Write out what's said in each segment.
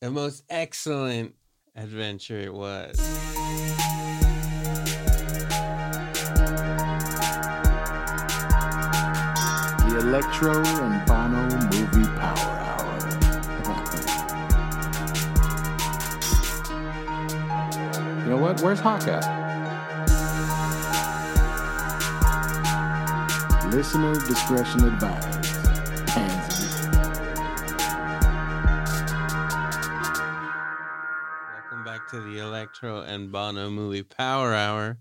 a most excellent adventure it was. The Electro and Bono Movie Power Hour. you know what? Where's Hawk at? Listener discretion advised. Electro and Bono movie Power Hour.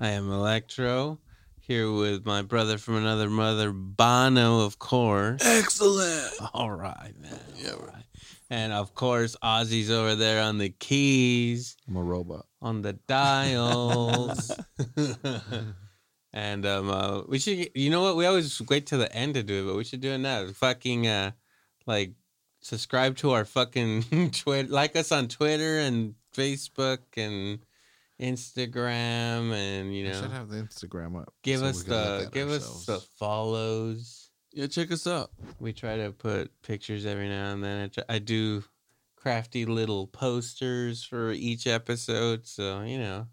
I am Electro here with my brother from another mother, Bono, of course. Excellent. All right, man. Yeah, All right. And of course, Ozzy's over there on the keys, I'm a robot. on the dials. and um, uh, we should, you know what? We always wait till the end to do it, but we should do it now. Fucking, uh, like, subscribe to our fucking Twitter, like us on Twitter and Facebook and Instagram, and you I know, should have the Instagram up. give so us we can look the at give us the follows. Yeah, check us out. We try to put pictures every now and then. I, try, I do crafty little posters for each episode, so you know,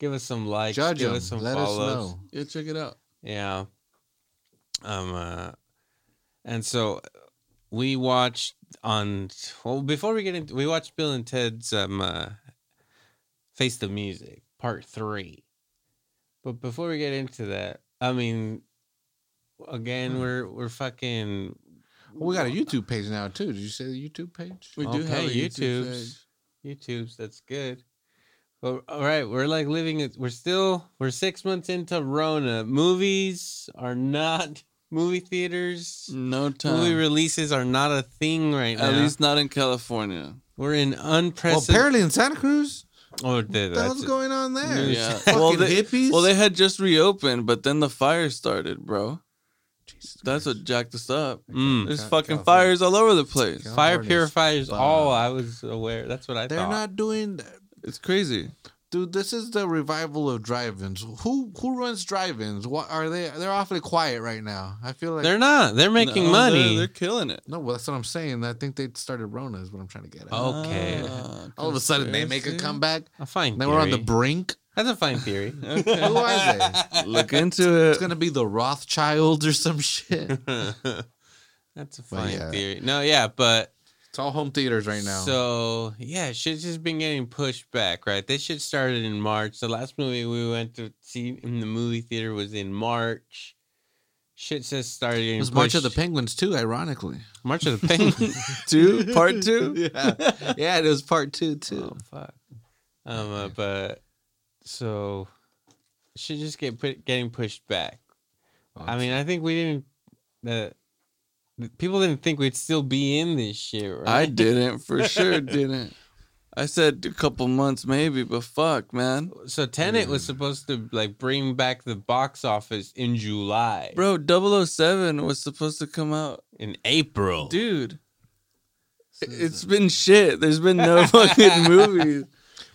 give us some likes, Judge give them. us some Let follows. us know. Yeah, check it out. Yeah. Um. Uh, and so we watched on. Well, before we get into, we watched Bill and Ted's um uh, Face the Music Part Three. But before we get into that, I mean, again, Hmm. we're we're fucking. Well, we got a YouTube page now too. Did you say the YouTube page? We do Okay, have a YouTube YouTubes. YouTube's that's good. But all right, we're like living it. We're still we're six months into Rona. Movies are not movie theaters. No time. Movie releases are not a thing right now. At least not in California. we're in Well, unprecedented. apparently in Santa Cruz. oh, the, What the hell's that's going on there? Yeah. Fucking Well, they- hippies. Well, they had just reopened, but then the fire started, bro. Jesus That's Christ. what jacked us up. Mm. There's Cal- fucking California. fires all over the place. Cal- fire California's purifiers. fine. All I was aware. That's what I thought. They're thought. not doing that. It's crazy. Dude, this is the revival of drive-ins. Who who runs drive-ins? What are they? They're awfully quiet right now. I feel like They're not. They're making No, money. They're, they're killing it. no. Well, that's what I'm saying. I think they started Rona. Is what I'm trying to get at. Okay. Ah, All of a sudden, they make a conspiracy. comeback. a fine. They were on the brink. That's a fine theory. Okay. Who are they? Look into It's it. It's gonna be the Rothschilds or some shit. That's a fine yeah. theory. No, yeah, but It's all home theaters right now. So yeah, shit's just been getting pushed back, right? This shit started in March. The last movie we went to see in the movie theater was in March. Shit just started getting it was March of the Penguins too. Ironically, March of the Penguins Two, part two. yeah, yeah, it was part two too. oh fuck. Um, uh, but so shit just get put, getting pushed back. I mean, I think we didn't. The, the people didn't think we'd still be in this shit, right? I didn't, for sure didn't. I said a couple months maybe, but fuck, man. So Tenet was supposed to like bring back the box office in July, Bro, 007 was supposed to come out. in April. Dude, it's been shit. There's been no fucking movies.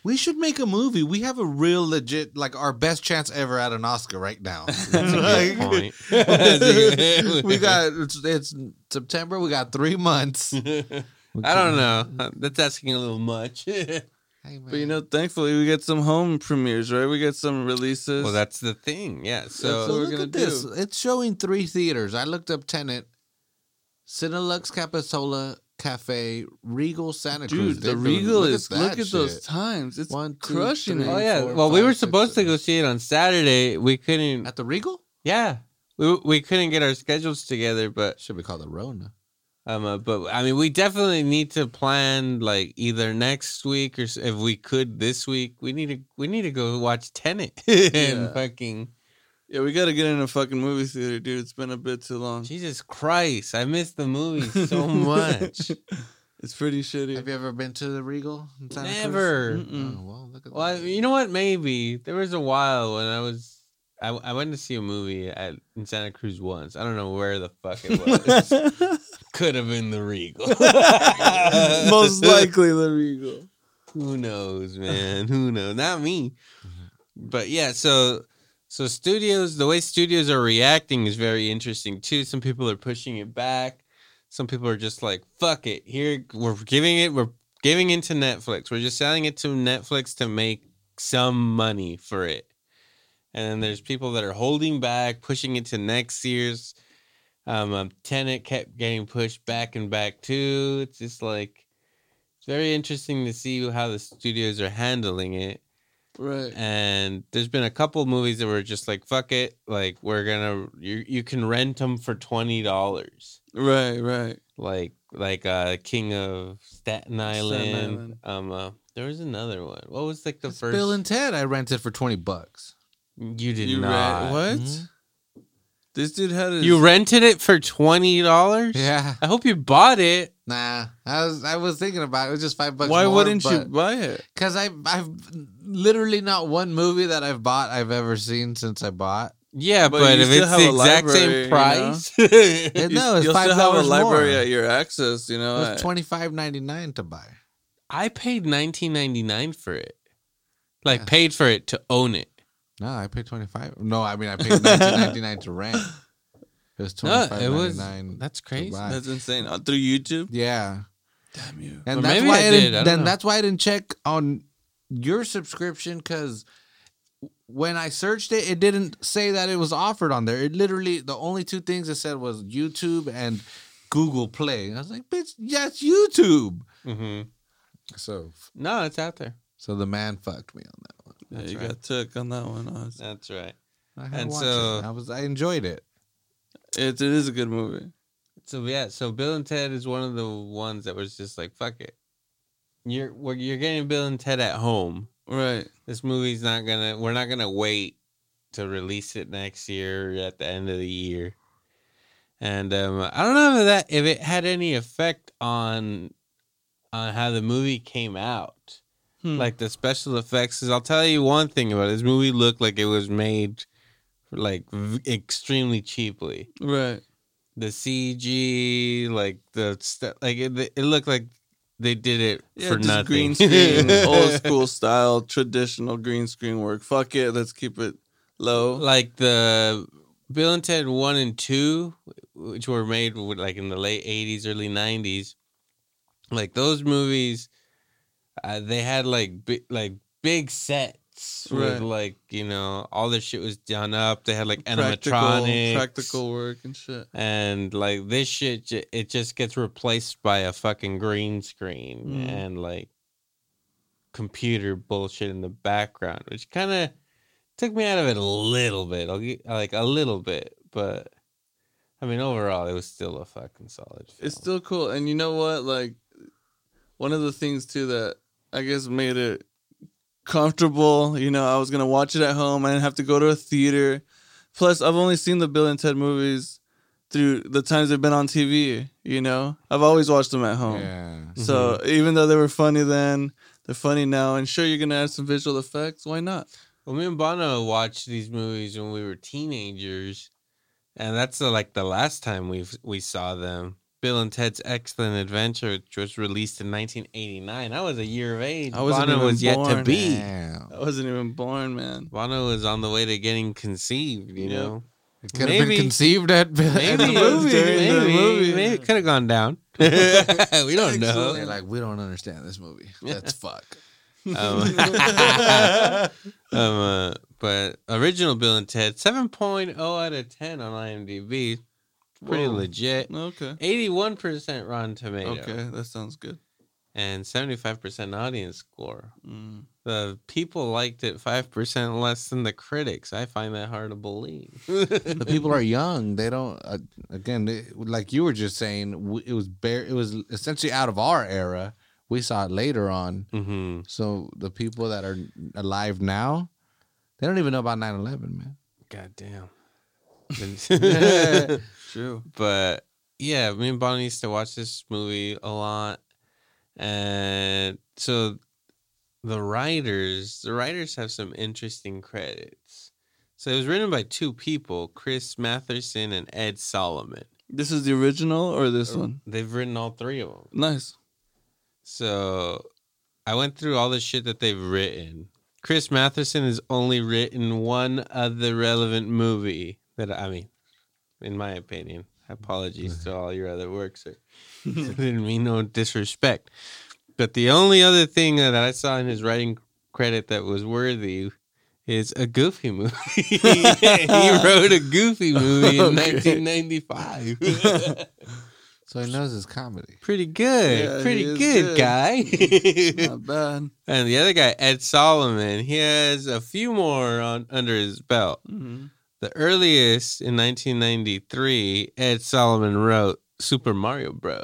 We should make a movie. We have a real legit, like our best chance ever at an Oscar right now. Good point. we got it's, it's September. We got three months. I don't know. That's asking a little much. Hey. But you know, thankfully we get some home premieres, right? We get some releases. well, that's the thing. Yeah. So So we're look gonna at this. do. It's showing three theaters. I looked up Tenet, Cinelux Capitola Cafe, Regal Santa Cruz. Dude, They're the doing- Regal look is that look at those times. It's One, two, crushing three. oh yeah. four, well, we five, were six, supposed to go see it on Saturday. We couldn't. at the Regal. Yeah. We we couldn't get our schedules together, but Should we call the Rona. um, uh, but I mean, we definitely need to plan like either next week or if we could this week. We need to we need to go watch Tenet and Yeah. fucking Yeah, we gotta get in a fucking movie theater, dude. It's been a bit too long. Jesus Christ! I miss the movies so much. it's pretty shitty. Have you ever been to the Regal? in Santa Cruz? Never. Mm-mm. Oh, well, look at Well, that. you know what? Maybe there was a while when I was. I, I went to see a movie at in Santa Cruz once. I don't know where the fuck it was. Could have been the Regal. Most likely the Regal. Who knows, man? Who knows? Not me. Mm-hmm. But yeah, so so studios, the way studios are reacting is very interesting too. Some people are pushing it back. Some people are just like, "Fuck it, here we're giving it. We're giving it to Netflix. We're just selling it to Netflix to make some money for it. And then there's people that are holding back, pushing it to next year's. Um, um kept getting pushed back and back too. It's just like it's very interesting to see how the studios are handling it. Right. And there's been a couple movies that were just like, "Fuck it!" Like we're gonna you you can rent them for twenty dollars Right. Right. like like uh King of Staten Island. Island. Um uh, there was another one. What was like the It's first Bill and Ted. I rented for twenty bucks. You did You not. what? Mhm. This dude had his. You rented it for twenty dollars? Yeah. I hope you bought it. Nah, I was I was thinking about it. It was just five bucks. Why more, wouldn't you but- buy it? Cause I I've literally not one movie that I've bought I've ever seen since I bought. Yeah, But but, if it's the exact library, same you price, And You- no, it's You'll five still have a library more. at your access. You know. was I- twenty five ninety nine to buy. I paid nineteen ninety nine for it. Like Yeah. paid for it to own it. No, I paid twenty five. No, I mean I paid nineteen ninety nine to rent. It was No, twenty five it was. ninety nine. That's crazy. That's insane. Uh, through YouTube. Yeah, Damn you. and Or that's maybe why I I, did, didn't. I don't then know. that's why I didn't check on your subscription because when I searched it, it didn't say that it was offered on there. It literally the only two things it said was YouTube and Google Play. I was like, bitch, yes, YouTube. hmm So, No, it's out there. so the man fucked me on that one. Yeah, you right. got took on that one. Oz. That's right. I had And so- it. I was I enjoyed it. It, it is a good movie. So yeah, so Bill and Ted is one of the ones that was just like fuck it. You're well, you're getting Bill and Ted at home. Right. This movie's not gonna. We're not gonna wait to release it next year at the end of the year. And um, I don't know if that if it had any effect on on how the movie came out, Hmm. like the special effects. Is I'll tell you one thing about it. this movie. Looked like it was made like v- extremely cheaply Right. the CG, like the stuff, like it, it looked like they did it Yeah, for just nothing. green screen, old school style, traditional green screen work. Fuck it, let's keep it low. like the Bill and Ted one and two, which were made with, like in the late eighties, early nineties. Like those movies, uh, they had like big, like big sets with Right. like you know all their shit was done up. They had like practical, animatronics, practical work and shit. and like this shit it just gets replaced by a fucking green screen Mm. and like computer bullshit in the background which kind of took me out of it a little bit I'll get, like a little bit but i mean overall it was still a fucking solid film. It's still cool. And you know what? Like, one of the things too that I guess made it comfortable, you know, I was going to watch it at home. I didn't have to go to a theater. Plus, I've only seen the Bill and Ted movies through the times they've been on TV, you know? I've always watched them at home. Yeah. So even though they were funny then, they're funny now. And sure, you're going to add some visual effects. Why not? well me and bono watched these movies when we were teenagers and that's uh, like the last time we we saw them bill and ted's excellent adventure which was released in 1989 i was a year of age I wasn't bono even was yet to born. be Damn. I wasn't even born, man. Bono was on the way to getting conceived, you Yep. know. It could have been conceived at, at Maybe, the movie. during the maybe, movie. maybe it could have gone down. we don't know. They're like, we don't understand this movie. Let's fuck. Um, um, uh, but original Bill and Ted, 7.0 out of 10 on IMDb. Pretty Whoa. legit. Okay. 81% Rotten Tomato. Okay, that sounds good. And 75% audience score. Mm. The people liked it 5% less than the critics. I find that hard to believe. The people are young. They don't. Uh, again, they, like you were just saying, it was bare. It was essentially out of our era. We saw it later on. hmm So the people that are alive now, they don't even know about 9-11, man. God damn. True. but yeah, me and Bonnie used to watch this movie a lot, and so the writers, the writers have some interesting credits. So it was written by two people, Chris Matheson and Ed Solomon. This is the original or this one? They've written all three of them. Nice. So I went through all the shit that they've written. Chris Matheson has only written one other relevant movie that I mean, in my opinion. Apologies to all your other works, sir. Didn't mean no disrespect. But the only other thing that I saw in his writing credit that was worthy is a Goofy movie. he wrote a Goofy movie in Okay. 1995. So he knows his comedy. Pretty good. Yeah, Pretty good, good. guy. Not bad. and the other guy, Ed Solomon, he has a few more on under his belt. Mhm. The earliest in 1993, Ed Solomon wrote Super Mario Bros.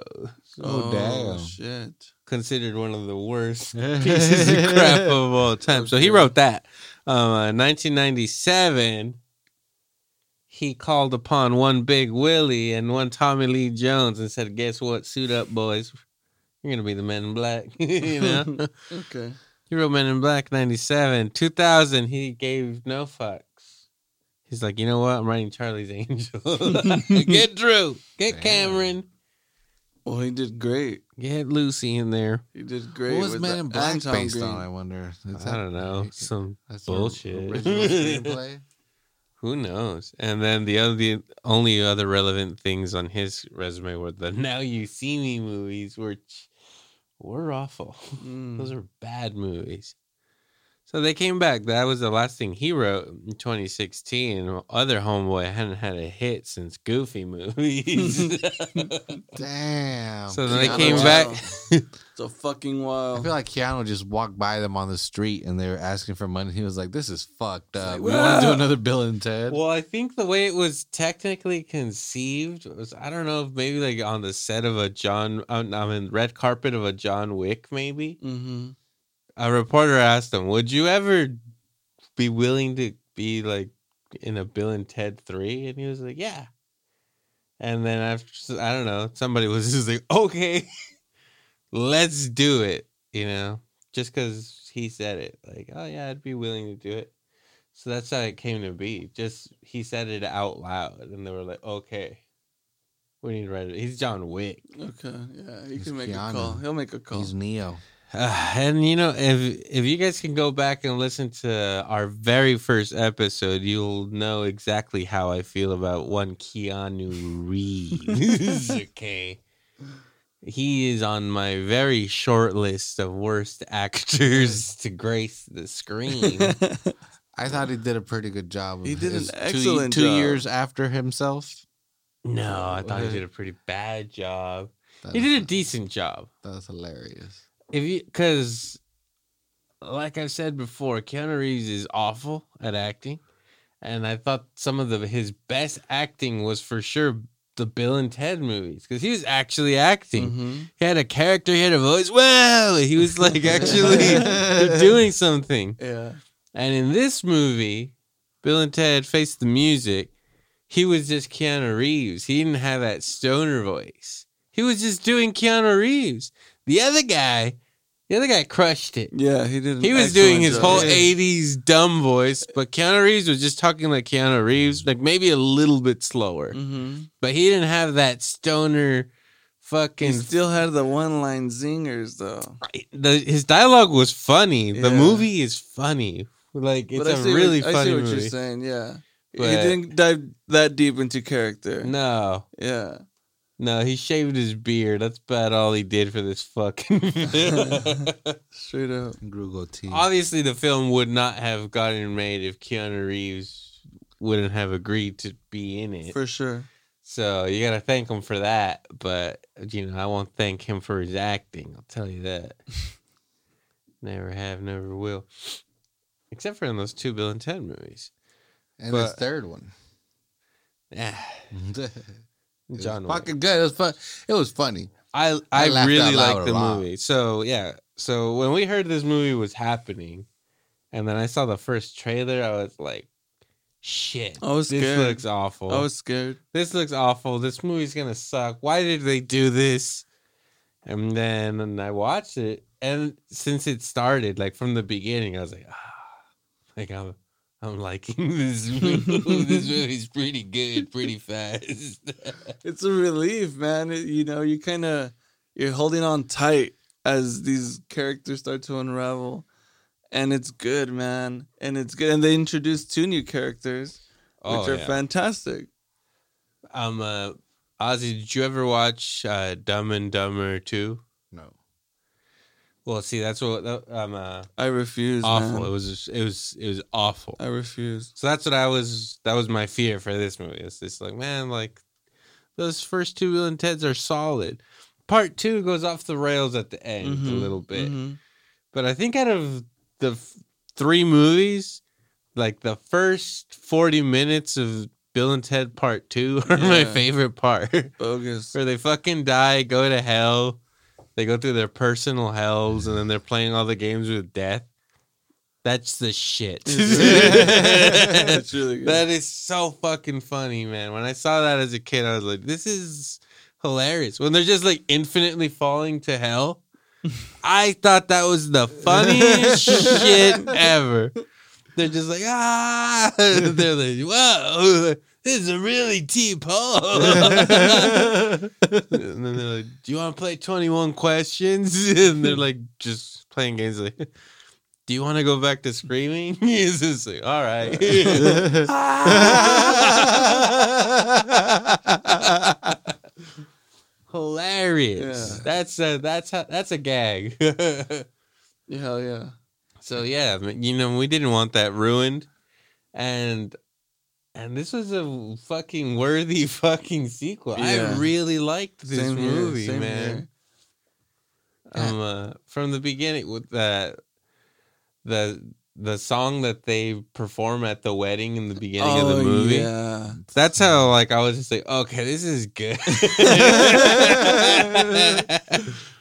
Oh, damn. shit. Considered one of the worst pieces of crap of all time. So he wrote that. Um, uh, 1997, he called upon one Big Willie and one Tommy Lee Jones and said, "Guess what? Suit up, boys. You're gonna be the Men in Black." you know. Okay. He wrote Men in Black 97. 2000, he gave no fucks. He's like, you know what? I'm writing Charlie's Angel. Get Drew. Get Damn. Cameron. Well, he did great. Get Lucy in there. He did great. What was the in Black based Green. on? I wonder. Is I don't know. Some That's bullshit. Original screenplay. who knows? And then the other the only other relevant things on his resume were the Now You See Me movies, which were awful. Mm. Those are bad movies. So they came back. That was the last thing he wrote in 2016. Other homeboy hadn't had a hit since Goofy movies. Damn. so then they came Reeves. back. It's a fucking wild. I feel like Keanu just walked by them on the street and they were asking for money. He was like, "This is fucked up. like, we want to do another Bill and Ted." well, I think the way it was technically conceived was I don't know if maybe like on the set of a John, I mean red carpet of a John Wick maybe. Mm-hmm. A reporter asked him, "Would you ever be willing to be like in a Bill and Ted 3? And he was like, "Yeah." And then after I don't know, somebody was just like, "Okay, let's do it," you know, just because he said it. Like, "Oh yeah, I'd be willing to do it." So that's how it came to be. Just he said it out loud, and they were like, "Okay." We need to write it. He's John Wick. Okay. Yeah, he He's can make Keanu. a call. He'll make a call. He's Neo. Uh, and you know, if if you guys can go back and listen to our very first episode, you'll know exactly how I feel about one Keanu Reeves. okay, he is on my very short list of worst actors to grace the screen. I thought he did a pretty good job. He did an His two- excellent two, job. years after himself. no, I thought he did a pretty bad job. That He did a decent job. That was hilarious. If you because like i've said before keanu reeves is awful at acting and i thought some of the his best acting was for sure the bill and ted movies because he was actually acting. Hmm he had a character he had a voice. Well he was like actually doing something. Yeah. and in this movie bill and ted face the music. He was just keanu reeves. He didn't have that stoner voice. He was just doing keanu reeves the other guy the other guy crushed it Yeah, he did. he was doing his job. whole Yeah. 80s dumb voice but keanu reeves was just talking like keanu reeves like maybe a little bit slower Mhm. but he didn't have that stoner fucking. He still had the one line zingers though. the, his dialogue was funny the movie is funny like it's But I a see really what, funny I see what movie you're saying. Yeah, But- he didn't dive that deep into character. no Yeah, No, he shaved his beard. That's about all he did for this fucking film. straight up. Grew goatee. Obviously, the film would not have gotten made if Keanu Reeves wouldn't have agreed to be in it. For sure. so you gotta thank him for that. But you know, I won't thank him for his acting. I'll tell you that. never have, never will. Except for in those two Bill and Ted movies. and his third one. Yeah, It was John Wick. fucking good. It was fun. It was funny. I I I, really out loud like a the movie. So yeah, so when we heard this movie was happening, and then I saw the first trailer, I was like, "Shit, I was this scared. looks awful. I was scared. this looks awful. This movie's gonna suck. Why did they do this?" And then and I watched it, and since it started, like from the beginning, I was like, "Ah, like I'm." I'm liking this movie. this movie's pretty good, pretty fast. It's a relief, man. It- you know, you kind of you're holding on tight as these characters start to unravel, and it's good, man. And it's good. And they introduced two new characters, which Oh, are yeah. fantastic. Um, uh, Ozzy, did you ever watch uh, Dumb and Dumber 2? No. Well, see, that's what that- um uh, I refuse. awful. man. It was just, it was it was awful. I refuse. So that's what I was. That was my fear for this movie. It's just like, man, like those first two Bill and Ted's are solid. Part two goes off the rails at the end a Mhm, little bit, mhm. but I think out of the f- three movies, like the first forty minutes of Bill and Ted Part Two are my favorite part, Bogus. where they fucking die, go to hell, they go through their personal hells, and then they're playing all the games with death. That's the shit. it's really good. That is so fucking funny, man. When I saw that as a kid, I was like, this is hilarious. When they're just like infinitely falling to hell, I thought that was the funniest shit ever. They're just like, ah. They're like, whoa, this is a really deep hole. and then they're like, do you want to play 21 questions? And they're like, just playing games like, do you want to go back to screaming? He's just like, all right. Hilarious. Yeah. That's a that's a that's a gag. Yeah, hell yeah. so yeah, you know, we didn't want that ruined, and and this was a fucking worthy fucking sequel. Yeah. I really liked this Same movie, same man. here. Um, uh, from the beginning with the the the song that they perform at the wedding in the beginning of the movie. Oh, Yeah. That's how like I was just like, okay, this is good.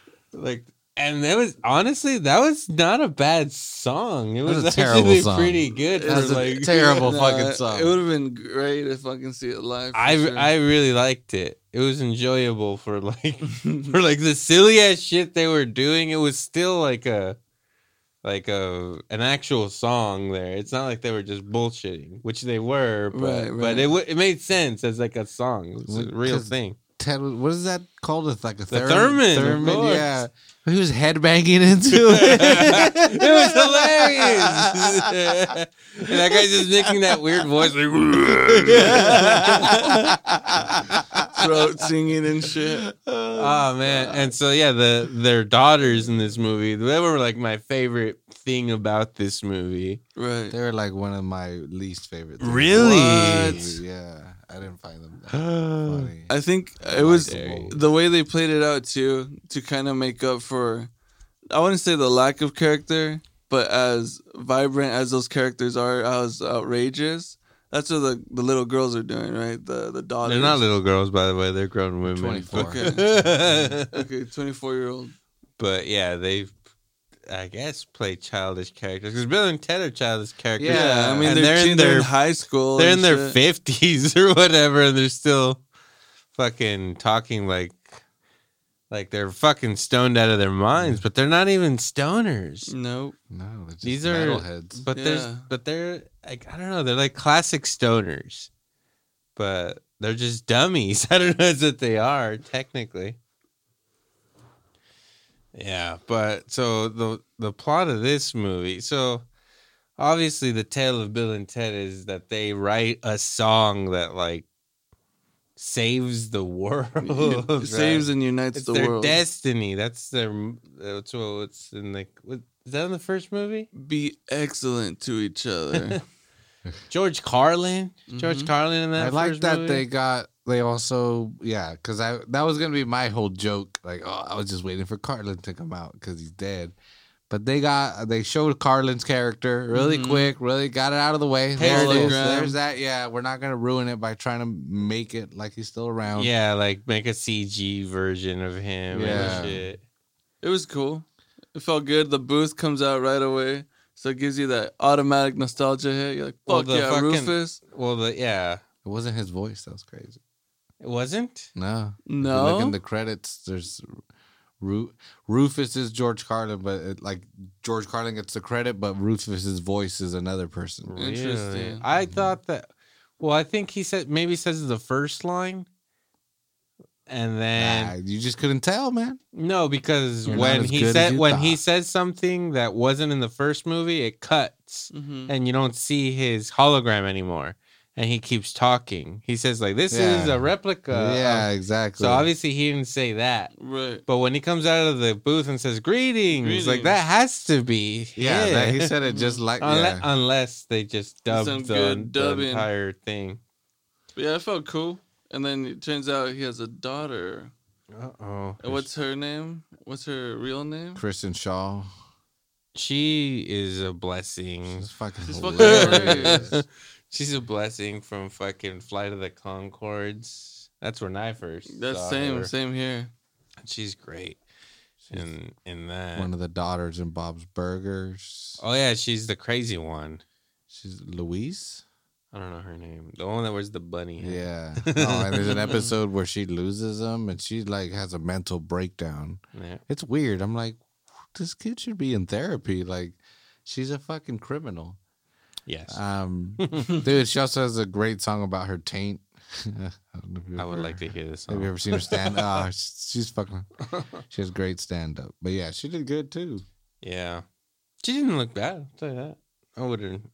like, and that was honestly that was not a bad song. It was was, a terrible actually song. pretty good. It For was a like, terrible Nah, fucking song. It would have been great to fucking see it live. I sure. I really liked it. It was enjoyable for like for like the silly ass shit they were doing. It was still like a like a an actual song there. It's not like they were just bullshitting, which they were, but Right, but it w- it made sense as like a song. It was a Well, real 'cause thing. Ted, what is that called? It's like a The theremin. theremin, of yeah. He was headbanging into it. it was hilarious. and that guy's just making that weird voice like throat singing and shit. Oh man. And so yeah, the their daughters in this movie, they were like my favorite thing about this movie. Right. They were like one of my least favorite. things. Really? What? Yeah, I didn't find them that funny. I think it was the way they played it out too to kind of make up for I wouldn't say the lack of character, but as vibrant as those characters are, as outrageous. That's what the, the little girls are doing, right? The the daughters. They're not little girls, by the way. They're grown women. 24. But, Okay, twenty four year old. but yeah, they, I guess, play childish characters because Bill and Ted are childish characters. Yeah, I mean And they're, they're in teen- they're in their high school. they're in and their fifties or whatever, and they're still fucking talking like like they're fucking stoned out of their minds, mm. but they're not even stoners. Nope. No, they're just These are metalheads. but there's but they're like I don't know, they're like classic stoners, but they're just dummies. I don't know that's what they are technically. Yeah, but so the the plot of this movie, so obviously the tale of Bill and Ted is that they write a song that like saves the world, It right? saves and unites it's the their world. destiny. That's their. That's what it's in the. What, is that in the first movie? Be excellent to each other. George Carlin. George Mhm. Carlin in that. I like that movie? they got. They also, yeah, because I that was gonna be my whole joke. Like, oh, I was just waiting for Carlin to come out because he's dead. But they got they showed Carlin's character really Mhm. quick, really got it out of the way. There it is. There's that. Yeah, we're not gonna ruin it by trying to make it like he's still around. Yeah, like make a CG version of him Yeah. and shit. It was cool. It felt good. The booth comes out right away. So it gives you that automatic nostalgia hit. You're like, Well, fuck the yeah, fucking- Rufus. Well, the yeah, it wasn't his voice. That was crazy. It wasn't. No, If you Look No. in the credits. There's Ru- Rufus is George Carlin, but it, like George Carlin gets the credit, but Rufus's voice is another person. Interesting. Really? I thought that. Well, I think he said maybe says the first line, and then Nah, you just couldn't tell, man. No, because You're when he said you when he says something that wasn't in the first movie, it cuts Mhm. and you don't see his hologram anymore. And he keeps talking. He says like, "This Yeah. is a replica." yeah, of-" exactly. So obviously he didn't say that. Right. But when he comes out of the booth and says greetings, like Greetings. that has to be yeah, him. that- he said it just like unless, yeah. unless they just dubbed the, good the dubbing. entire thing. But yeah, it felt cool. And then it turns out he has a daughter. Uh oh. And what's her name? What's her real name? Kristen Schaal. She is a blessing. She's fucking She's fucking hilarious. hilarious. She's a blessing from fucking Flight of the Conchords. That's when I first. That's same, her. same here. She's great in in that. One of the daughters in Bob's Burgers. oh yeah, she's the crazy one. She's Louise. I don't know her name. The one that wears the bunny. hat. Yeah. Oh, and there's an episode where she loses him, and she like has a mental breakdown. Yeah. It's weird. I'm like, this kid should be in therapy. Like, she's a fucking criminal. Yes. Um, dude, she also has a great song about her taint. I, don't know if you've I would ever- like to hear this. Have you ever seen her stand? Ah, she's fucking. She has great stand up. But yeah, she did good too. Yeah, she didn't look bad. I'll tell you that. I wouldn't.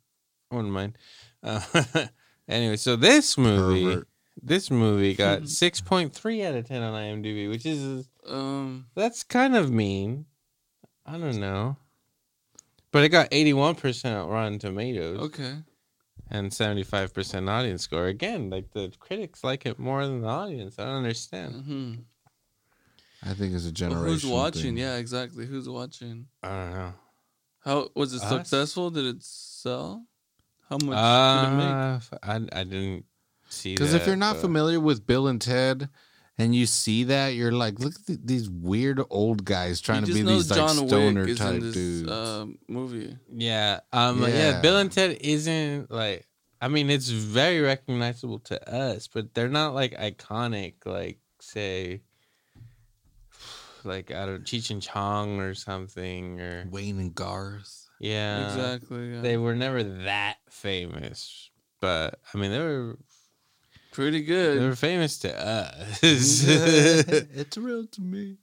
I wouldn't mind. Uh, anyway, so this movie, Pervert. this movie got six point three out of ten on IMDb, which is Um, that's kind of mean. I don't know, but it got eighty one percent on Rotten Tomatoes okay. and seventy five percent audience score. Again, like the critics like it more than the audience. I don't understand. hmm I think it's a generation. who's watching? thing. Yeah, exactly. Who's watching? I don't know. How was it Us? successful? Did it sell? How much did it make? Uh, I I didn't see Because if you're not but- familiar with Bill and Ted, and you see that, you're like, look at th- these weird old guys trying to be know these like John stoner Wick is type in this dudes. uh, movie. Yeah. Um yeah. Yeah. Bill and Ted isn't like I mean it's very recognizable to us, but they're not like iconic like say like I don't Cheech and Chong or something or Wayne and Garth. yeah. exactly. Yeah. They were never that famous. But I mean they were Pretty good. They're famous to us. it's real to me.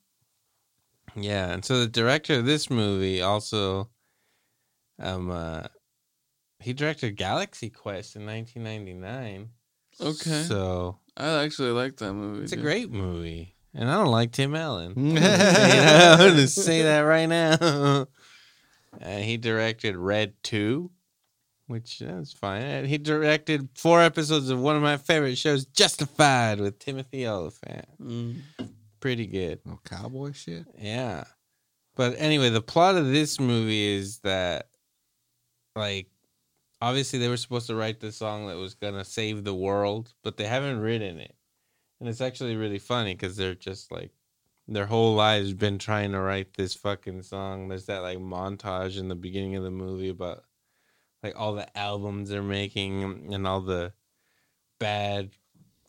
Yeah, and so the director of this movie also, um, uh, he directed Galaxy Quest in 1999. Okay. so I actually like that movie. it's a great movie, and I don't like Tim Allen. You know, I'm gonna say that right now. And he directed Red Two, which that's fine. And he directed four episodes of one of my favorite shows, Justified, with Timothy Olyphant. Mm. Pretty good. No cowboy shit. Yeah. But anyway, the plot of this movie is that like obviously they were supposed to write the song that was going to save the world, but they haven't written it. And it's actually really funny cuz they're just like their whole lives been trying to write this fucking song. There's that like montage in the beginning of the movie about like all the albums they're making and all the bad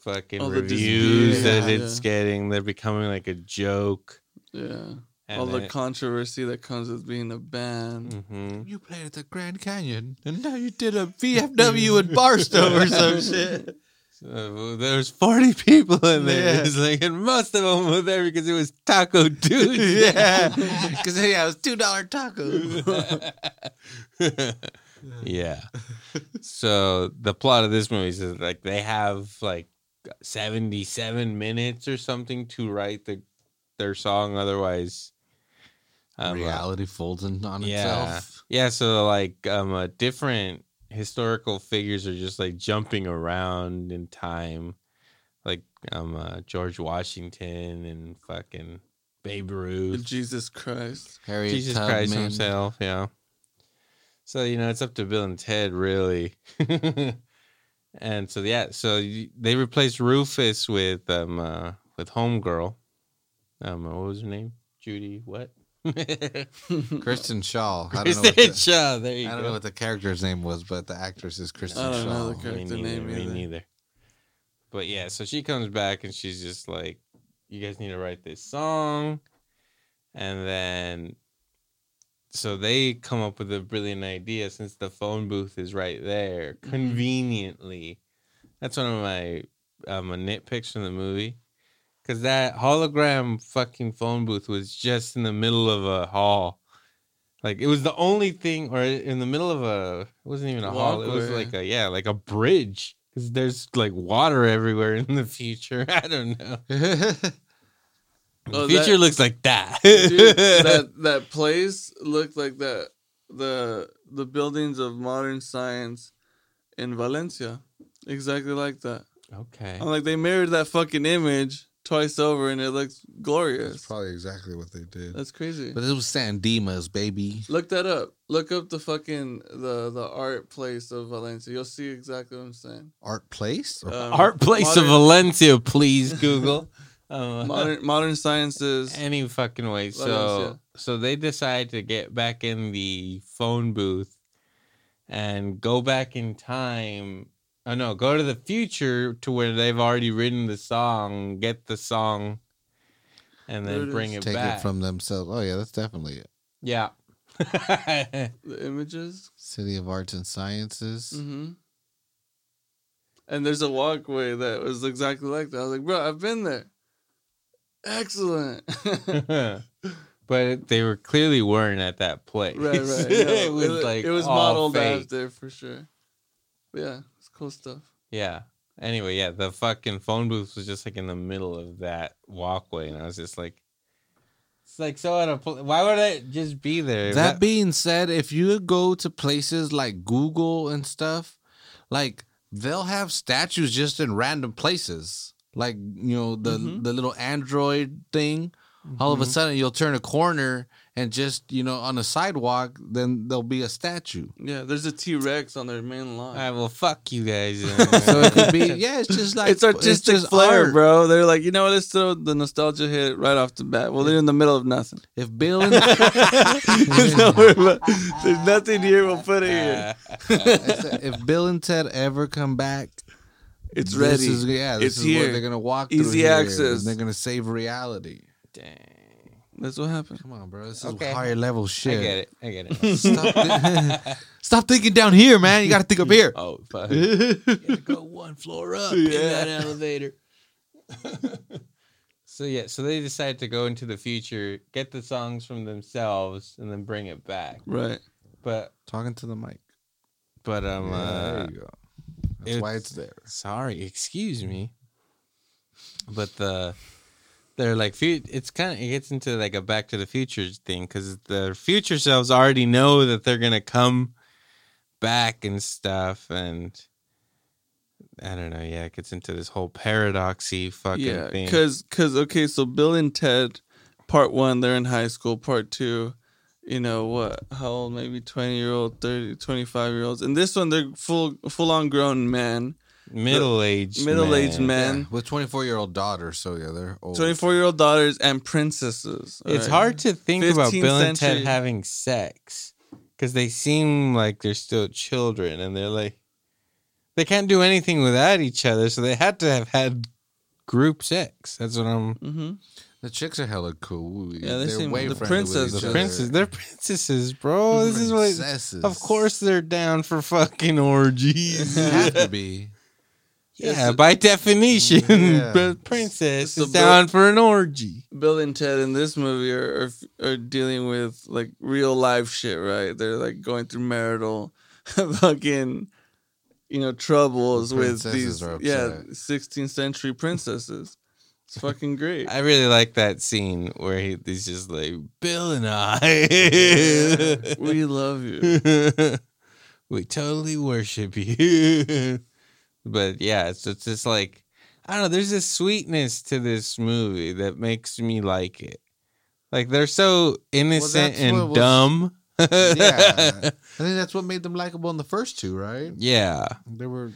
fucking All reviews disputes, that yeah. it's getting. They're becoming like a joke. Yeah. And All the then- controversy that comes with being a band. Mhm. You played at the Grand Canyon, and now you did a VFW at Barstow or some shit. So there's 40 people in there. Yeah. It's like, and most of them were there because it was Taco Dude. yeah, because yeah, it was two dollar tacos. yeah. So the plot of this movie is like they have like 77 minutes or something to write the their song. Otherwise, um, uh, Reality folds in on yeah, itself. yeah. So like, um, uh, different historical figures are just like jumping around in time, like um, uh, George Washington and fucking Babe Ruth. Jesus Christ. Harriet Jesus Tubman. Christ himself, yeah. So you know, it's up to Bill and Ted, really. and so yeah, so you- they replaced Rufus with um uh, with Homegirl. Um, what was her name? Judy. What? Kristen Schaal. I don't know what Kristen the, Schaal. There you I go. don't know what the character's name was, but the actress is Kristen Schaal. I don't Schaal. know the me character neither, name me either. neither. But yeah, so she comes back and she's just like, "You guys need to write this song," and then so they come up with a brilliant idea since the phone booth is right there, Mm-hmm. conveniently. That's one of my um, nitpicks from the movie. Cause that hologram fucking phone booth was just in the middle of a hall. Like it was the only thing, or in the middle of a. It wasn't even a hall. It was like a yeah, like a bridge. Because there's like water everywhere in the future. I don't know. The Oh, future that- looks like that. Dude, that that place looked like that the the buildings of modern science in Valencia, exactly like that. okay. I'm like they mirrored that fucking image twice over, and it looks glorious. That's probably exactly what they did. That's crazy. But it was San Dimas, baby. Look that up. Look up the fucking the the art place of Valencia. You'll see exactly what I'm saying. Art place? Um, Art place of Valencia, please Google. Um, modern modern sciences. any fucking way. So Valencia. so they decide to get back in the phone booth and go back in time. Oh no, go to the future to where they've already written the song, get the song, and then it bring it Take back. it from themselves. Oh, yeah, that's definitely it. yeah. The images. City of Arts and Sciences. Mm-hmm. And there's a walkway that was exactly like that. I was like, bro, I've been there. Excellent. but they were clearly weren't at that place. right, right. No, it was it, like it was all modeled fake. after for sure. But yeah, it's cool stuff. Yeah. Anyway, yeah, the fucking phone booth was just like in the middle of that walkway, and I was just like, it's like so out of pl- why would it just be there? That being said, if you go to places like Google and stuff, like they'll have statues just in random places. Like, you know, the Mhm. the little Android thing. All of a Mhm. sudden you'll turn a corner and just, you know, on a sidewalk, then there'll be a statue. Yeah, there's a T Rex on their main line. All right, well, fuck you guys. So it could be yeah, it's just like it's artistic just flair, art. bro. They're like, you know what? Let's throw the nostalgia hit right off the bat. Well, they're in the middle of nothing. If Bill and Don't worry about- There's nothing here. We'll put it here. if Bill and Ted ever come back, It's this ready. Is, yeah, this It's is here. what they're gonna walk Easy through here, and access. They're gonna save reality. Dang. That's what happened. Come on, bro. This is Okay. higher level shit. I get it. I get it. Stop, thi- Stop thinking down here, man. You got to think up here. oh, fuck. Gotta go one floor up in Yeah. that elevator. so yeah, so they decide to go into the future, get the songs from themselves, and then bring it back. Right. But Talking to the mic. but um, Yeah, uh, there you go. That's why it's there. Sorry, excuse me. But the they're like it's kind of it gets into like a Back to the Future thing because the future selves already know that they're gonna come back and stuff, and I don't know. Yeah, it gets into this whole paradoxy fucking Yeah, thing. because because okay, so Bill and Ted, part one, they're in high school. Part two, you know what? How old? Maybe twenty year old, 30, 25 year olds. And this one, they're full full on grown men, middle aged middle aged man. men, Yeah, with 24 year old daughters. So, yeah, they're old. twenty four year old daughters, and princesses. It's right? hard to think about Bill and Ted having sex because they seem like they're still children and they're like they can't do anything without each other, so they had to have had group sex. That's what I'm. Mm-hmm. The chicks are hella cool. Yeah, they they're seem- way the friendly with princess- each The Sure. other. princes, they're princesses, bro. This is what. Of course, they're down for fucking orgies. Have to be. yeah, by definition, Yeah. the princess So is Bill- down for an orgy. Bill and Ted in this movie are, are are dealing with like real life shit, right? They're like going through marital fucking you know troubles The with these yeah 16th century princesses. It's fucking great. I really like that scene where he, he's just like Bill and I. we love you. we totally worship you. but yeah, it's, it's just like I don't know. There's a sweetness to this movie that makes me like it. Like they're so innocent what and was- dumb. Yeah. I think that's what made them likable in the first two, right? yeah, They were.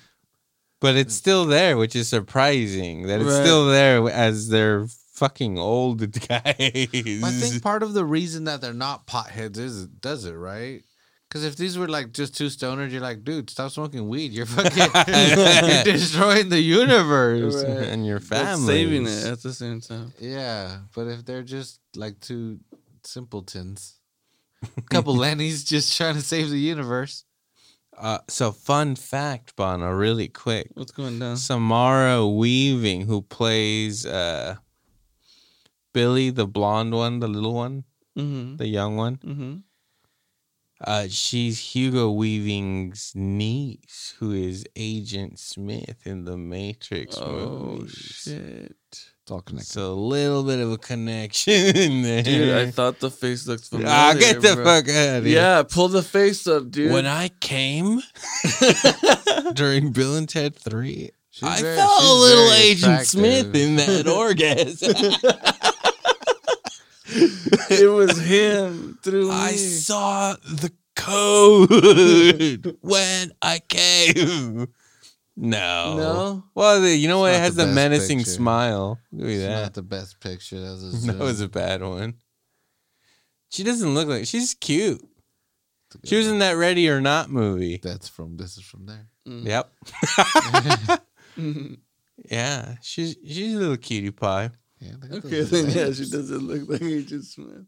But it's mm. still there, which is surprising that it's Right. still there as they're fucking old guys. I think part of the reason that they're not potheads is does it right? Because if these were like just two stoners, you're like, dude, stop smoking weed. You're fucking you're destroying the universe. Right. and your But family saving it at the same time. Yeah, but if they're just like two simpletons, a couple Lennys just trying to save the universe. Uh, so fun fact, Bono, really quick. What's going down? Samara Weaving, who plays uh, Billy, the blonde one, the little one, Mm-hmm. the young one. Mm-hmm. Uh, she's Hugo Weaving's niece, who is Agent Smith in the Matrix Oh movies. shit. It's all connected. So a little bit of a connection there. Dude, I thought the face looked familiar. ah, get the bro. fuck out of here. Yeah, pull the face up, dude. When I came during Bill and Ted 3, She's I very- felt a little Agent attractive. Smith in that orgasm. it was him through I me. saw the code when I came. No. No? Well, the, you know what? It has the the menacing picture. smile. Look at It's that. not the best picture. That was a That was a bad one. She doesn't look like she's cute. It's a She was in that Ready or Not movie. That's from. This is from there. Mm. Yep. Mhm. Yeah, she's she's a little cutie pie. Yeah, okay, then yeah, she doesn't look like Agent Smith.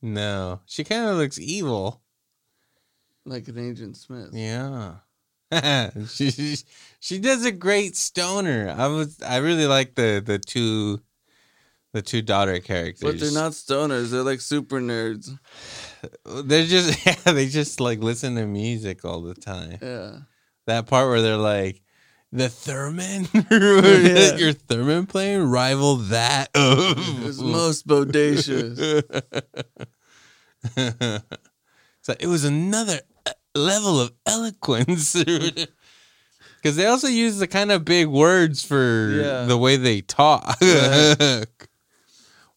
No, she kind of looks evil. Like an Agent Smith. Yeah. she, she she does a great stoner. I was I really like the the two the two daughter characters. But they're not stoners. They're like super nerds. They're just yeah, they just like listen to music all the time. Yeah. That part where they're like the theremin, Yeah. your theremin playing rival that of It was most bodacious. so it was another level of eloquence because they also use the kind of big words for Yeah. the way they talk Right. And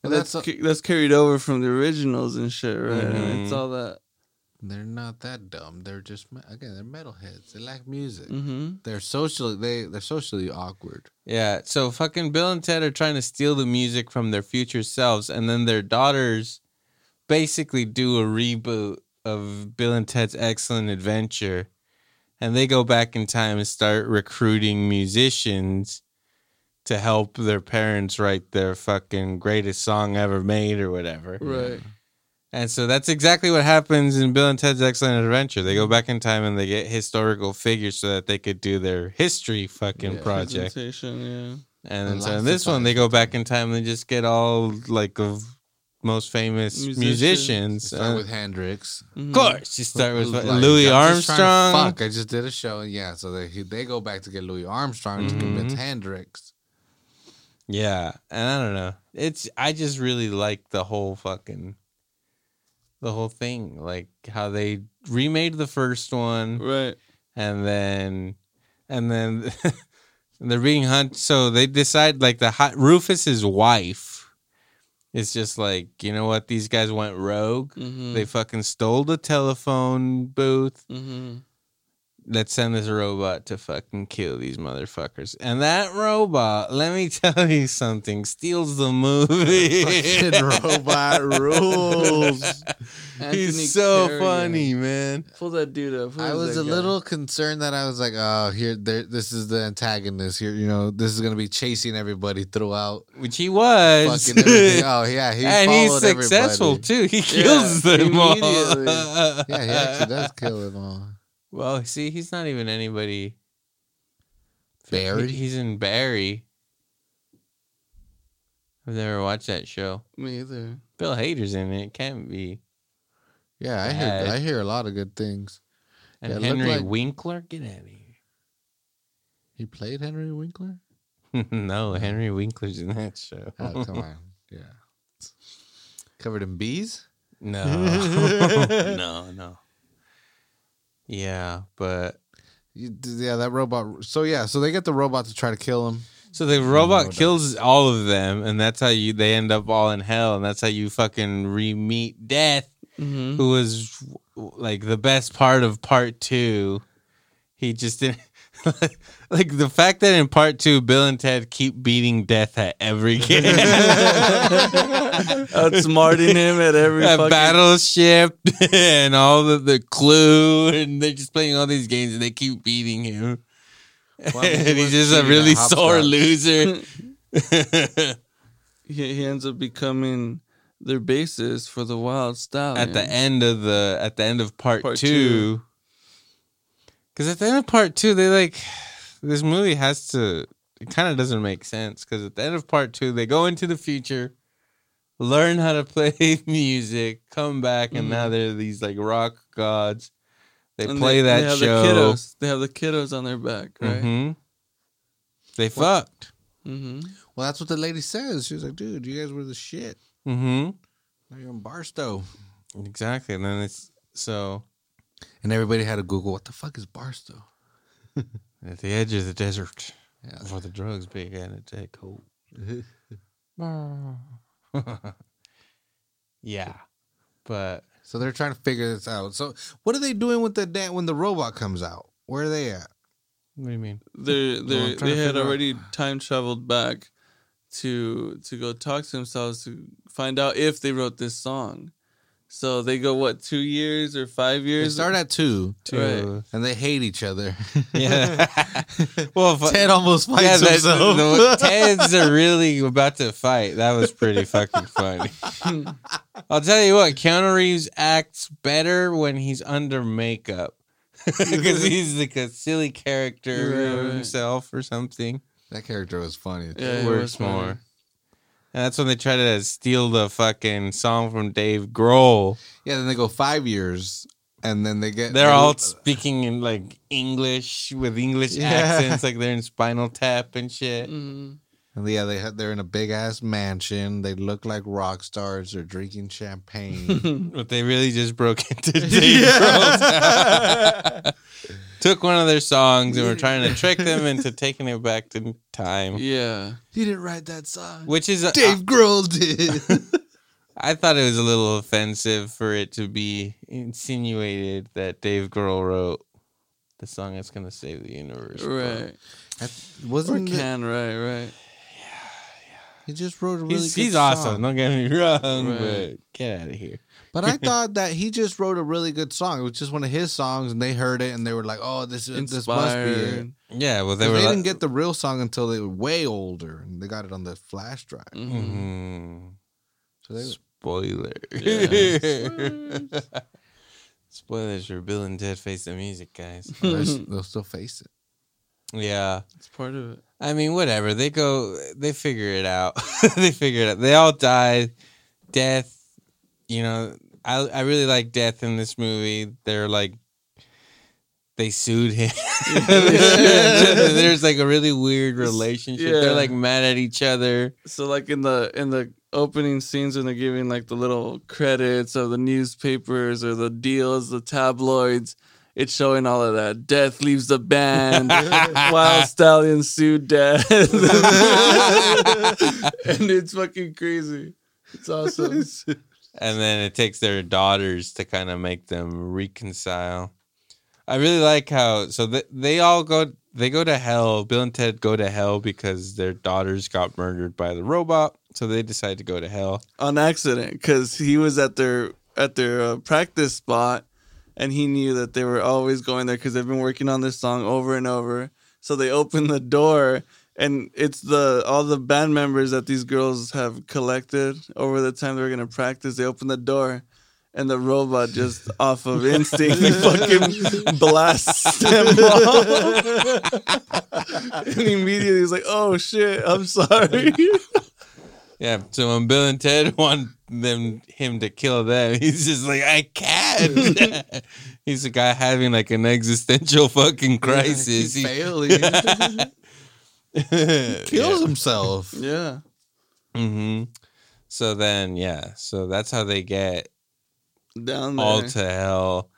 that's that's ca- that's carried over from the originals and shit, right? Mhm. It's all that. they're not that dumb. They're just again, they're metalheads. They like music. Mm-hmm. They're socially they they're socially awkward. yeah so fucking bill and ted are trying to steal the music from their future selves and then their daughters basically do a reboot of bill and ted's excellent adventure and they go back in time and start recruiting musicians to help their parents write their fucking greatest song ever made or whatever. Right. And so that's exactly what happens in Bill and Ted's Excellent Adventure. They go back in time and they get historical figures so that they could do their history fucking Yeah, project. Yeah. And The then so in this one, they go back in time and they just get all like of most famous Musicians. musicians. They start Uh, with Hendrix. yeah. of course, you start with Like, Louis I'm just trying to- Armstrong. Fuck, I just did a show. Yeah, so they they go back to get Louis Armstrong to convince. Hendrix. Yeah, and I don't know. It's I just really like the whole fucking the whole thing, like how they remade the first one, Right. and then and then they're being hunted. So they decide like the hot, Rufus's wife is just like you know what these guys went rogue. Mm-hmm. They fucking stole the telephone booth. mm-hmm. Let's send this robot to fucking kill these motherfuckers. And that robot, let me tell you something, steals the movie. Fucking robot rules. He's so Carrigan. funny, man. Pull that dude up. Who I was a guy? little concerned that I was like, oh, here, there, this is the antagonist. Here, you know, this is gonna be chasing everybody throughout Which he was. fucking everything. Oh yeah, he and he's successful everybody. too. He kills Yeah, them all. Yeah, he actually does kill them all. Well, see, he's not even anybody. Barry? He- He's in Barry. I've never watched that show. Me either. Bill Hader's in it. Can't be. Yeah, I Bad. hear, I hear a lot of good things. And Yeah, Henry like- Winkler? Get out of here. He played Henry Winkler. no, Henry Winkler's in that show. Oh come on, yeah. Covered in bees. No. no, no. Yeah, but yeah, that robot. So yeah, so they get the robot to try to kill him. so the robot no, kills all of them, and that's how you they end up all in hell, and that's how you fucking re meet Death, Mm-hmm. who was like the best part of part two. He just didn't like the fact that in part two, Bill and Ted keep beating Death at every game. Outsmarting him at every At fucking Battleship and all the, the Clue, and they're just playing all these games, and they keep beating him. Well, I mean, he and he's was just a cheating really at sore loser. he, he ends up becoming their basis for the Wild Stallion. at the end of the at the end of part, Part two, two. Because at the end of part two, they like this movie has to. It kind of doesn't make sense because at the end of part two, they go into the future, learn how to play music, come back, and Mhm. now they're these like rock gods. They And play that they have show. The kiddos. They have the kiddos on their back, right? Mm-hmm. They fucked. Mm-hmm. Well, that's what the lady says. She was like, "Dude, you guys were the shit. Mm-hmm. Now you're in Barstow." Exactly. And then it's so And everybody had to Google, "What the fuck is Barstow?" at the edge of the desert Yeah. where the drugs began to take hold. yeah. But So they're trying to figure this out. So what are they doing with the dan- when the robot comes out? Where are they at? what do you mean? They I'm they trying to they had figure out- already time traveled back to to go talk to themselves to find out if they wrote this song. So they go what two years or five They years? start at two, To, and they hate each other. Yeah. well, fu- Ted almost fights yeah, that, himself. the, the Teds are really about to fight. That was pretty fucking funny. I'll tell you what, Keanu Reeves acts better when he's under makeup. Because he's like a silly character Right, right. himself or something. that character was funny. Yeah, it it works was funny. more. And that's when they try to steal the fucking song from Dave Grohl. Yeah, then they go five years, and then they get They're all speaking in like English with English Yeah. accents, like they're in Spinal Tap and shit. Mhm. And yeah, they had they're in a big ass mansion. They look like rock stars. They're drinking champagne. But they really just broke into Dave Grohl's. Took one of their songs and were trying to trick them into taking it back to time. Yeah. he didn't write that song. Which is, a, Dave Grohl did. I thought it was a little offensive for it to be insinuated that Dave Grohl wrote the song that's going to save the universe. Right. Or Wasn't it- can right right. He just wrote a really He's, good he's song. awesome. Don't get me wrong, Right. but get out of here. But I thought that he just wrote a really good song. It was just one of his songs, and they heard it and they were like, "Oh, this is this must be it." Yeah, well, they They, were. they like, didn't get the real song until they were way older, and they got it on the flash drive. Mhm. Mhm. So they, Spoiler. Yeah. Spoilers for Bill and Ted Face the Music, guys. they'll they'll still face it. Yeah. It's part of it. I mean, whatever. They go, they figure it out. they figure it out. They all die. Death, you know, I, I really like Death in this movie. They're like, they sued him. There's like a really weird relationship. Yeah. They're like mad at each other. So like in the in the opening scenes when they're giving like the little credits of the newspapers or the deals, the tabloids, it's showing all of that. Death leaves the band. Wild Stallion sued Death. and it's fucking crazy. It's awesome. and then it takes their daughters to kind of make them reconcile. I really like how so they, they all go they go to hell. Bill and Ted go to hell because their daughters got murdered by the robot. So they decide to go to hell. on accident because he was at their at their uh, practice spot and he knew that they were always going there because they've been working on this song over and over so they open the door and it's the all the band members that these girls have collected over the time they were going to practice they open the door and the robot just off of instinct fucking blasts them off. and immediately he's like, "Oh shit, I'm sorry." Yeah. So when Bill and Ted want them him to kill them, he's just like, I can't. he's a guy having like an existential fucking crisis. He's He- failing. Kills himself. yeah. Mm-hmm. So then, yeah. So that's how they get Down there. all to hell,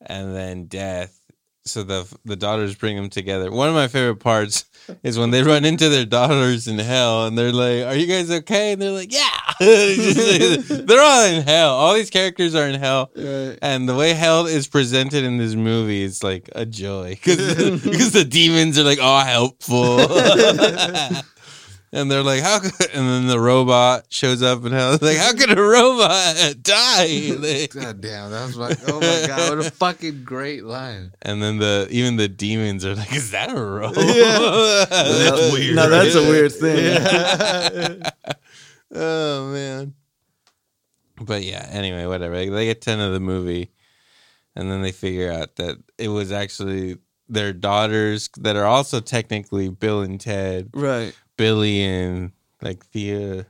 and then death. So the the daughters bring them together. One of my favorite parts is when they run into their daughters in hell, and they're like, "Are you guys okay?" And they're like, "Yeah." they're all in hell. All these characters are in hell. Right. And the way hell is presented in this movie is like a joy because because the demons are like all helpful, and they're like, how? Could, and then the robot shows up and hell. Like, how could a robot die? They- God damn, that was like, oh my god, what a fucking great line. and then the even the demons are like, is that a robot? Yeah. That's weird, No, that's a weird thing. oh man. But yeah, anyway, whatever. They get ten of the movie, and then they figure out that it was actually their daughters that are also technically Bill and Ted, right. Billy and like Thea,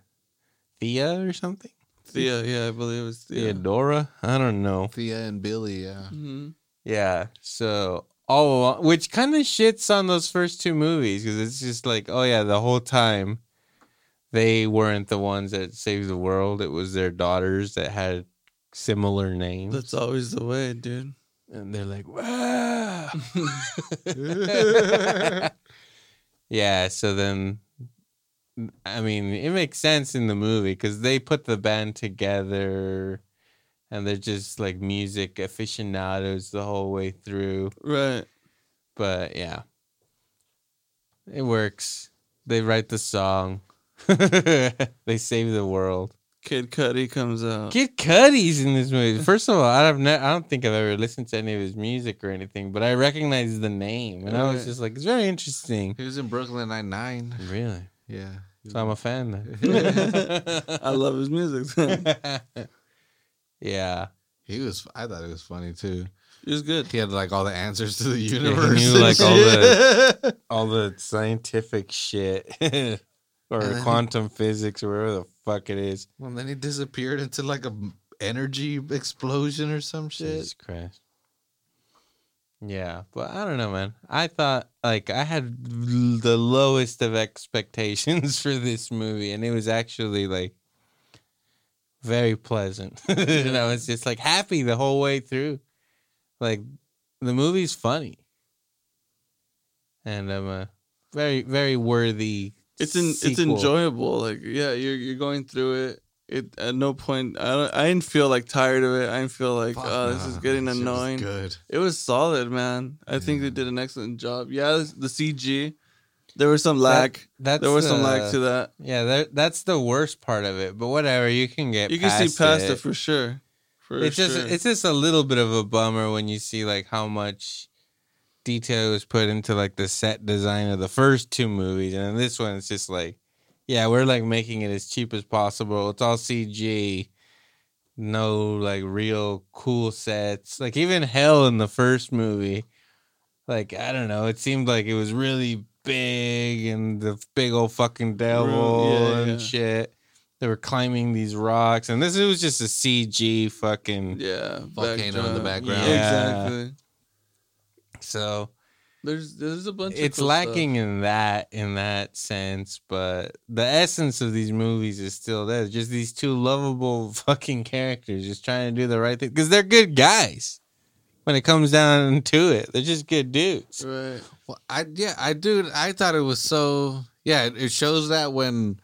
Thea or something. Thea, yeah, I believe it was Thea. Theodora. I don't know. Thea and Billy, yeah. hmm Yeah. So all along, which kind of shits on those first two movies because it's just like, oh yeah, the whole time they weren't the ones that saved the world. It was their daughters that had similar names. That's always the way, dude. and they're like, wow. yeah. So then, I mean, it makes sense in the movie because they put the band together. And they're just like music aficionados the whole way through. Right. But yeah, it works. They write the song. they save the world. Kid Cudi comes out. Kid Cudi's in this movie. First of all, I've ne- I don't think I've ever listened to any of his music or anything, but I recognize the name, and I was just like, it's very interesting. He was in Brooklyn Nine Nine. Really, Yeah. so I'm a fan. I love his music. yeah, He was. I thought it was funny too. He was good. He had like all the answers to the he universe. knew like all the all the scientific shit. Or And then- quantum physics, or whatever the fuck it is. Well, then he disappeared into like a m- energy explosion or some shit. Jesus Christ. Yeah, but I don't know, man. I thought like I had l- the lowest of expectations for this movie, and it was actually like very pleasant. and I was just like happy the whole way through. Like the movie's funny, and I'm a very very worthy. It's in, it's sequel. enjoyable. Like yeah, you're you're going through it. It at no point I don't, I didn't feel like tired of it. I didn't feel like Fuck oh this nah, is getting that shit was annoying. Good. It was solid, man. I think they did an excellent job. Yeah, the CG, there was some lack. That's there was some the- lack to that. Yeah, that, that's the worst part of it. But whatever, you can get. You can see past past it, for sure. For it's sure. just it's just a little bit of a bummer when you see like how much detail was put into like the set design of the first two movies, and then this one it's just like, yeah, we're like making it as cheap as possible. It's all CG, no like real cool sets. Like even hell in the first movie, like I don't know, it seemed like it was really big and the big old fucking devil yeah, and yeah. shit. They were climbing these rocks, and this it was just a CG fucking. yeah, Volcano in the background. Yeah. Exactly. So There's there's a bunch. it's of cool lacking Stuff. in that in that sense, but the essence of these movies is still there. Just these two lovable fucking characters just trying to do the right thing because they're good guys. When it comes down to it, they're just good dudes. Right. Well, I yeah, I do. I thought it was so. Yeah, it, it shows that when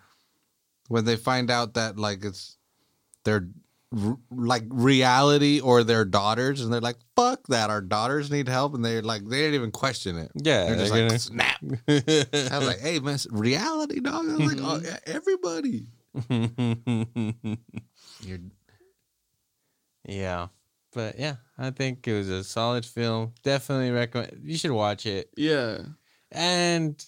when they find out that like it's their r- like reality or their daughters, and they're like, "Fuck that, our daughters need help," and they're like, they didn't even question it. Yeah, They're just they're like, gonna- "Snap." I was like, "Hey, man, reality, dog." I was like, "Oh, yeah, everybody." You're yeah, but yeah, I think it was a solid film. Definitely recommend. You should watch it. Yeah. And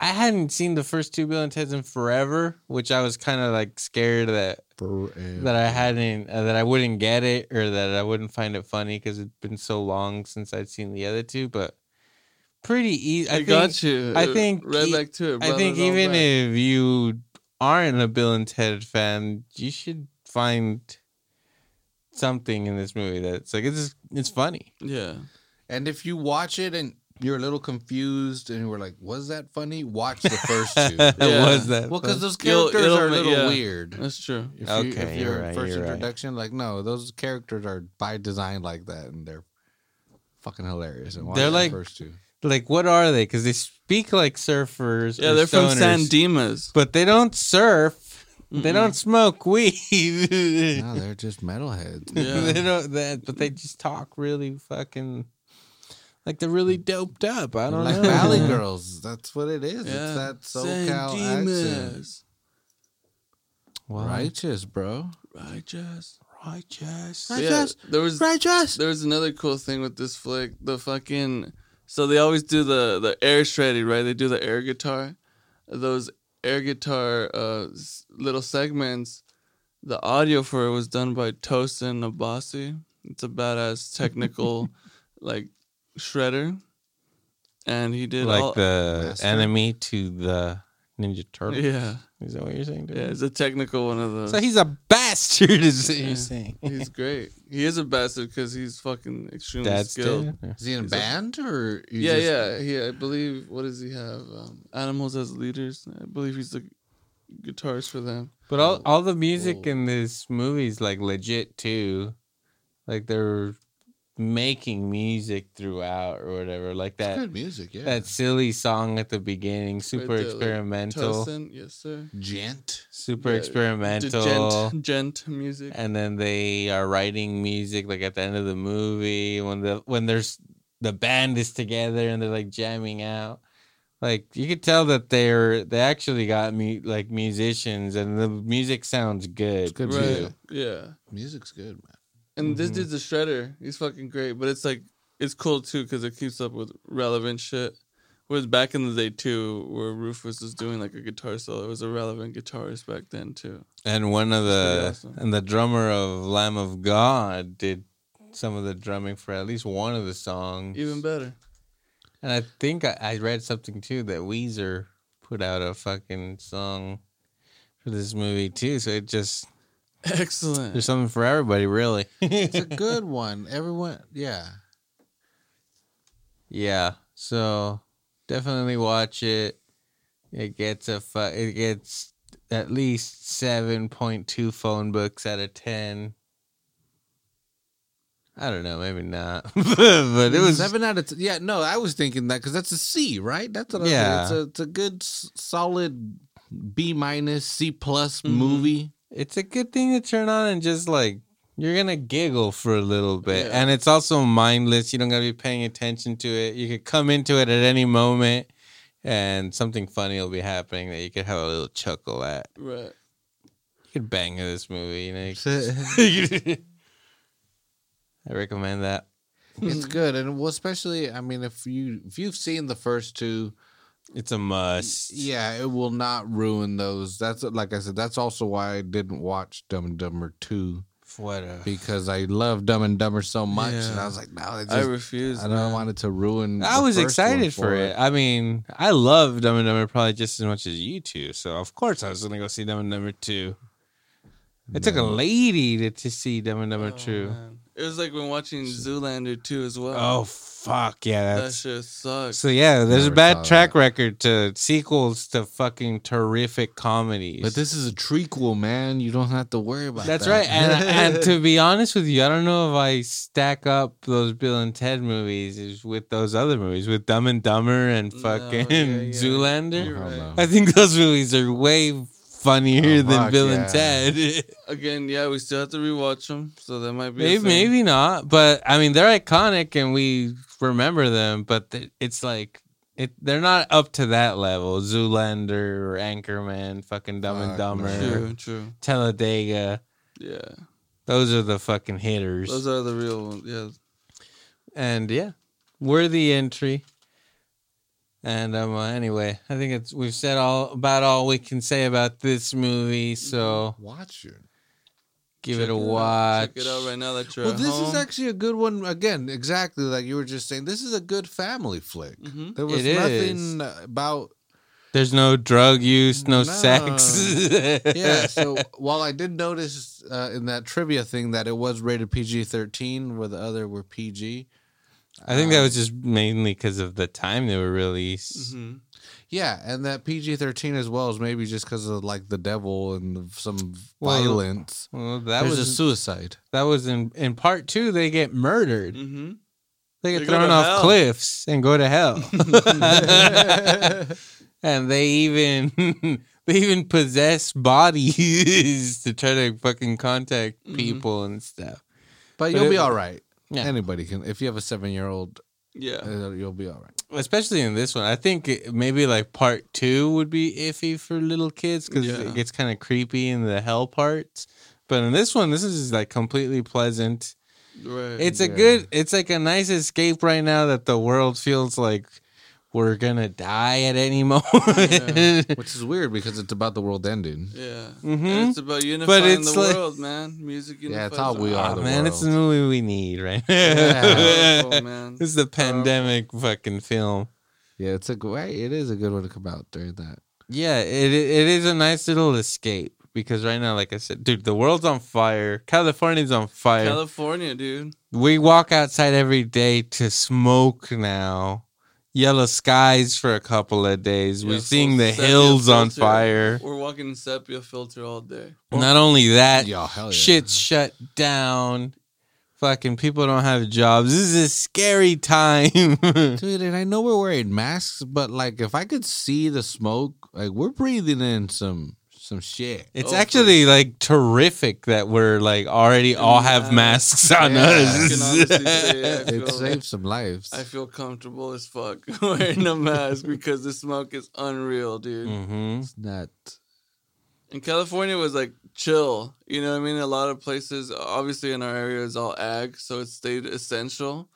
I hadn't seen the first two Bill and Ted's in forever, which I was kind of like scared that that I hadn't uh, that I wouldn't get it or that I wouldn't find it funny because it's been so long since I'd seen the other two. But pretty easy. I, I got you. I Uh, think right e- back to it. I think even back. if you aren't a Bill and Ted fan, you should find something in this movie that's like it's it's funny. yeah, And if you watch it and you're a little confused and you were like, "Was that funny?" Watch the first two. Yeah. Was that Well, because fun? those You'll- characters it'll are a little yeah. weird. that's true. If Okay, you, if you're your right, 1st you're right. introduction, like no, those characters are by design like that, and they're fucking hilarious. And watch They're the like- first two. like what are they? Because they speak like surfers. Yeah, or they're from stoners, San Dimas. but they don't surf. They Mm-mm. don't smoke weed. No, they're just metalheads. Yeah. they don't that, but they just talk really fucking like they're really doped up. I don't know. like know. Valley Girls. That's what it is. Yeah, It's that San SoCal accent. Wow. Righteous, bro. Righteous. Righteous. But yeah, there was Righteous. there was another cool thing with this flick. The fucking so they always do the the air shredding, right? They do the air guitar. Those air guitar uh little segments. The audio for it was done by Tosin Abasi. It's a badass technical like shredder. And he did Like all, the Master? enemy to the Ninja Turtle. Yeah, Is that what you're saying? dude? yeah, it's a technical one of those. So he's a bastard, is what Yeah. you're saying. He's great. He is a bastard because he's fucking extremely Dad's skilled. dead. Is he in a He's a- band or? Yeah, just- yeah. He, I believe. What does he have? Um, animals as leaders. I believe he's the guitarist for them. But all all the music Whoa. in this movie is like legit too. Like they're making music throughout or whatever. Like It's that good music. Yeah, that silly song at the beginning, super there, like, experimental. Tosin, yes sir. djent. super Yeah, experimental. djent, djent music. and then they are writing music like at the end of the movie when the when there's the band is together and they're like jamming out like you could tell that they're they actually got me like musicians and the music sounds good It's good too. Yeah. Music's good, man. And this Mhm. dude's a shredder. He's fucking great. But it's like it's cool too because it keeps up with relevant shit. Whereas back in the day too, where Rufus was doing like a guitar solo, it was a relevant guitarist back then too. and one of the awesome. and the drummer of lamb of god did some of the drumming for at least one of the songs Even better. and i think I, I read something too that weezer put out a fucking song for this movie too so it just Excellent. There's something for everybody, really. It's a good one. Everyone, yeah. yeah. So definitely watch it. It gets a fu- it gets at least seven point two phone books out of ten. I don't know, maybe not, but it was seven out of t- yeah. No, I was thinking that because that's a C, right? That's what I Yeah. It's a it's a good solid B minus C plus Mhm. movie. It's a good thing to turn on and just like you're gonna giggle for a little bit, Yeah. and it's also mindless. You don't gotta be paying attention to it. You could come into it at any moment, and something funny will be happening that you could have a little chuckle at. right. You could bang this movie, you know. I recommend that. it's good, and well, especially I mean, if you if you've seen the first two, It's a must. yeah, it will not ruin those. That's like I said. That's also why I didn't watch Dumb and Dumber two What a because I love Dumb and Dumber so much, and I was like, no, I, just, I I, refuse. don't man. want it to ruin. I the was first one excited for it. I mean, I love Dumb and Dumber probably just as much as you two. So of course I was gonna go see Dumb and Dumber two. It took a lady to, to see Dumb and Dumber Oh, two. man. It was like when watching Zoolander too as well. Oh fuck yeah, that that's shit sucks. so yeah. There's a Never bad track that. record to sequels to fucking terrific comedies. But this is a trequel, man. You don't have to worry about that. That's that. right. And and to be honest with you, I don't know if I stack up those Bill and Ted movies is with those other movies with Dumb and Dumber and No, fucking yeah, yeah. Zoolander. You're right. I think those movies are way funnier Oh, than fuck, Bill yeah. and Ted. Again, yeah, we still have to rewatch them, so that might be maybe maybe not, but I mean they're iconic and we remember them. But it's like it they're not up to that level. Zoolander or Anchorman, fucking Dumb and Dumber, man. True, true. Talladega. Yeah, Those are the fucking hitters. those are the real ones. Yeah, and yeah, worthy entry. And um, uh, anyway, I think it's we've said all about all we can say about this movie. So Watch it. give Check it a watch. Check it out right now that you're Well, this home. is actually a good one. Again, exactly like you were just saying. This is a good family flick. hmm There was It nothing about. There's no drug use, no, No. sex. Yeah. So while I did notice uh, in that trivia thing that it was rated PG thirteen, where the other were PG. I think that um, was just mainly because of the time they were released. hmm Yeah, and that PG thirteen as well is maybe just because of like the devil and the, some Well, violence. Well, that There's a suicide. that was in in part two. They get murdered. hmm They get They thrown off hell. cliffs and go to hell. and they even they even possess bodies to try to fucking contact Mhm. people and stuff. But But you'll be all right. Yeah. Anybody can. If you have a seven year old, Yeah. uh, you'll be all right. Especially in this one, I think it- maybe like part two would be iffy for little kids because Yeah. it gets kind of creepy in the hell parts. But in this one, this is like completely pleasant. Right. It's a Yeah. good. It's like a nice escape right now that the world feels like we're gonna die at any moment. Yeah. Which is weird because it's about the world ending. yeah. Mhm. It's about unifying it's the like- world, man. Music unifies. Yeah, it's how we are Oh, the man, it's the movie we need right Yeah. Powerful, man. This is the pandemic fucking film. Yeah, it's a great. It is a good one to come out during that. Yeah, it it is a nice little escape because right now, like I said, dude, the world's on fire. California's on fire. California, dude. we walk outside every day to smoke now. Yellow skies for a couple of days. Yeah, We're seeing the sepia hills on fire. We're walking sepia filter all day. Not only that, Yo, hell yeah. shit's shut down. Fucking people don't have jobs. This is a scary time. Dude, and I know we're wearing masks, but like if I could see the smoke, like we're breathing in some some shit. It's Oh, for actually like terrific that we're like already all have masks on Yeah. I us. honestly say It feel, saved some lives. I feel comfortable as fuck wearing a mask because the smoke is unreal, dude. hmm It's not. And California was like chill. You know what I mean? A lot of places, obviously in our area, is all ag, so it stayed essential.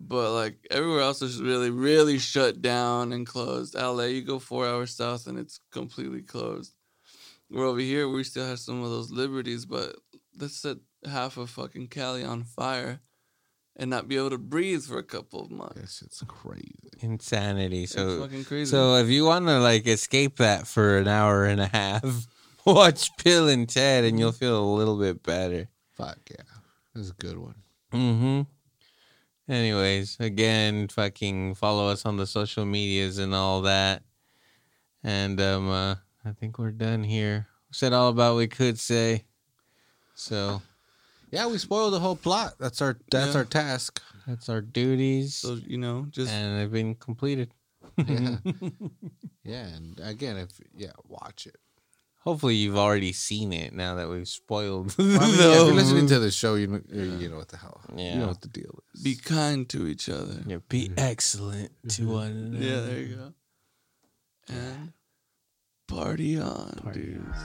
But like everywhere else is really, really shut down and closed. LA, you go four hours south and it's completely closed. We're over here, we still have some of those liberties, but let's set half of fucking Cali on fire and not be able to breathe for a couple of months. This shit's crazy. Insanity. it's So, fucking crazy. so if you want to like escape that for an hour and a half, watch Bill and Ted, and you'll feel a little bit better. Fuck yeah, this is a good one. Mm-hmm. Anyways, again, fucking follow us on the social medias and all that. And um uh I think we're done here. We said all about we could say. So Yeah, we spoiled the whole plot. That's our that's Yeah. our task. that's our duties. so you know, just and they've been completed. Yeah. yeah, and again, if yeah, watch it. Hopefully you've already seen it now that we've spoiled. Well, I mean, the yeah, if you're listening to the show, you know, you know what the hell. Yeah. You know what the deal is. be kind to each other. Yeah, be mm-hmm. excellent to mm-hmm. one another. Yeah, there you go. And party on, Party dudes.